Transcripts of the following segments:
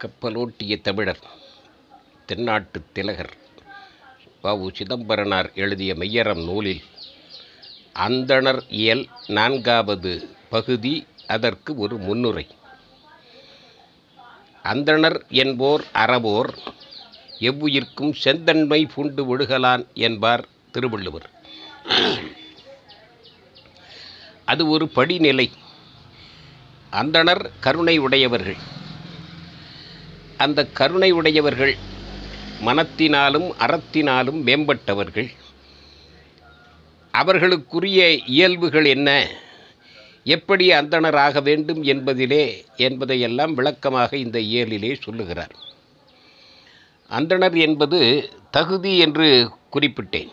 கப்பலோட்டிய தமிழர் தென்னாட்டு திலகர் வ.உ. சிதம்பரனார் எழுதிய மெய்யறம் நூலில் அந்தணர் இயல் நான்காவது பகுதி அதற்கு ஒரு முன்னுரை. அந்தணர் என்போர் அறவோர் எவ்வுயிர்க்கும் செந்தன்மை பூண்டு விழுகலான் என்பார் திருவள்ளுவர். அது ஒரு படிநிலை. அந்தணர் கருணை உடையவர்கள். அந்த கருணை உடையவர்கள் மனத்தினாலும் அறத்தினாலும் மேம்பட்டவர்கள். அவர்களுக்குரிய இயல்புகள் என்ன? எப்படி அந்தணராக வேண்டும் என்பதிலே என்பதையெல்லாம் விளக்கமாக இந்த இயலிலே சொல்லுகிறார். அந்தணர் என்பது தகுதி என்று குறிப்பிட்டேன்.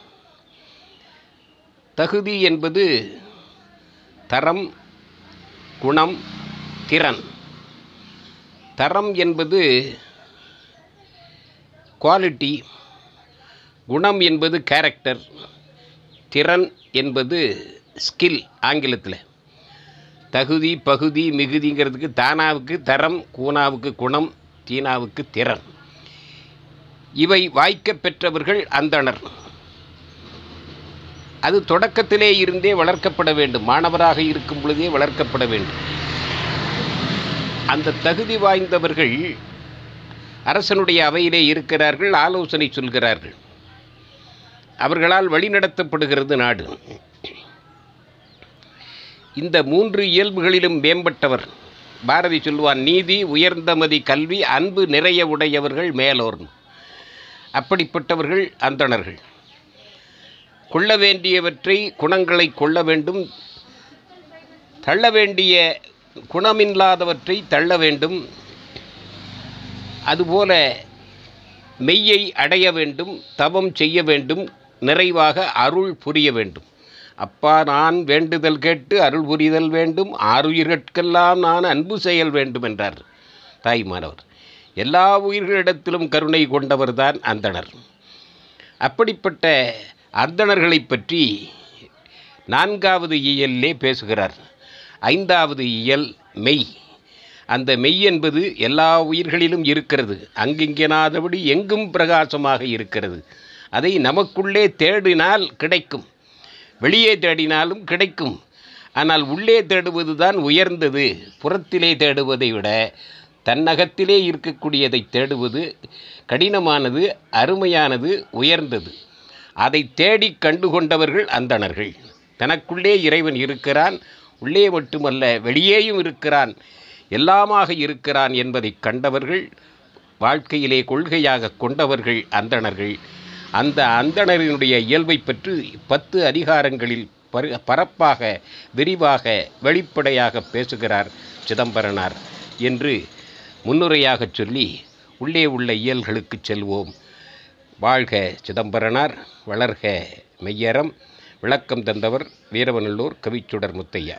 தகுதி என்பது தரம் குணம் திறன். தரம் என்பது குவாலிட்டி குணம் என்பது கேரக்டர் திறன் என்பது ஸ்கில் ஆங்கிலத்தில். தகுதி பகுதி மிகுதிங்கிறதுக்கு தானாவுக்கு தரம் கூனாவுக்கு குணம் தீனாவுக்கு திறன். இவை வாய்க்க பெற்றவர்கள் அந்தணர். அது தொடக்கத்திலே இருந்தே வளர்க்கப்பட வேண்டும். மாணவராக இருக்கும் பொழுதே வளர்க்கப்பட வேண்டும். அந்த தகுதி வாய்ந்தவர்கள் அரசனுடைய அவையிலே இருக்கிறார்கள் ஆலோசனை சொல்கிறார்கள். அவர்களால் வழிநடத்தப்படுகிறது நாடு. இந்த மூன்று இயல்புகளிலும் மேம்பட்டவர். பாரதி சொல்வான் நீதி உயர்ந்தமதி கல்வி அன்பு நிறைய உடையவர்கள் மேலோர். அப்படிப்பட்டவர்கள் அந்தணர்கள். கொள்ள வேண்டியவற்றை குணங்களை கொள்ள வேண்டும். தள்ள வேண்டிய குணமில்லாதவற்றை தள்ள வேண்டும். அதுபோல மெய்யை அடைய வேண்டும் தவம் செய்ய வேண்டும் நிறைவாக அருள் புரிய வேண்டும். அப்பா நான் வேண்டுதல் கேட்டு அருள் புரிதல் வேண்டும் ஆறுயிர்கட்கெல்லாம் நான் அன்பு செயல் வேண்டும் என்றார் தாய்மானவர். எல்லா உயிர்களிடத்திலும் கருணை கொண்டவர்தான் அந்தணர். அப்படிப்பட்ட அந்தணர்களை பற்றி நான்காவது இயலிலே பேசுகிறார். ஐந்தாவது இயல் மெய். அந்த மெய் என்பது எல்லா உயிர்களிலும் இருக்கிறது. அங்கிங்கனாதபடி எங்கும் பிரகாசமாக இருக்கிறது. அதை நமக்குள்ளே தேடினால் கிடைக்கும். வெளியே தேடினாலும் கிடைக்கும். ஆனால் உள்ளே தேடுவது தான் உயர்ந்தது. புறத்திலே தேடுவதை விட தன்னகத்திலே இருக்கக்கூடியதை தேடுவது கடினமானது அருமையானது உயர்ந்தது. அதை தேடி கண்டுகொண்டவர்கள் அந்தணர்கள். தனக்குள்ளே இறைவன் இருக்கிறான். உள்ளே மட்டுமல்ல வெளியேயும் இருக்கிறான் எல்லாமாக இருக்கிறான் என்பதை கண்டவர்கள் வாழ்க்கையிலே கொள்கையாக கொண்டவர்கள் அந்தணர்கள். அந்த அந்தணரினுடைய இயல்பை பற்றி பத்து அதிகாரங்களில் பரு பரப்பாக விரிவாக வெளிப்படையாக பேசுகிறார் சிதம்பரனார் என்று முன்னுரையாகச் சொல்லி உள்ளே உள்ள இயல்களுக்கு செல்வோம். வாழ்க சிதம்பரனார் வளர்க மெய்யரம். விளக்கம் தந்தவர் வீரவநல்லூர் கவிச்சுடர் முத்தையா.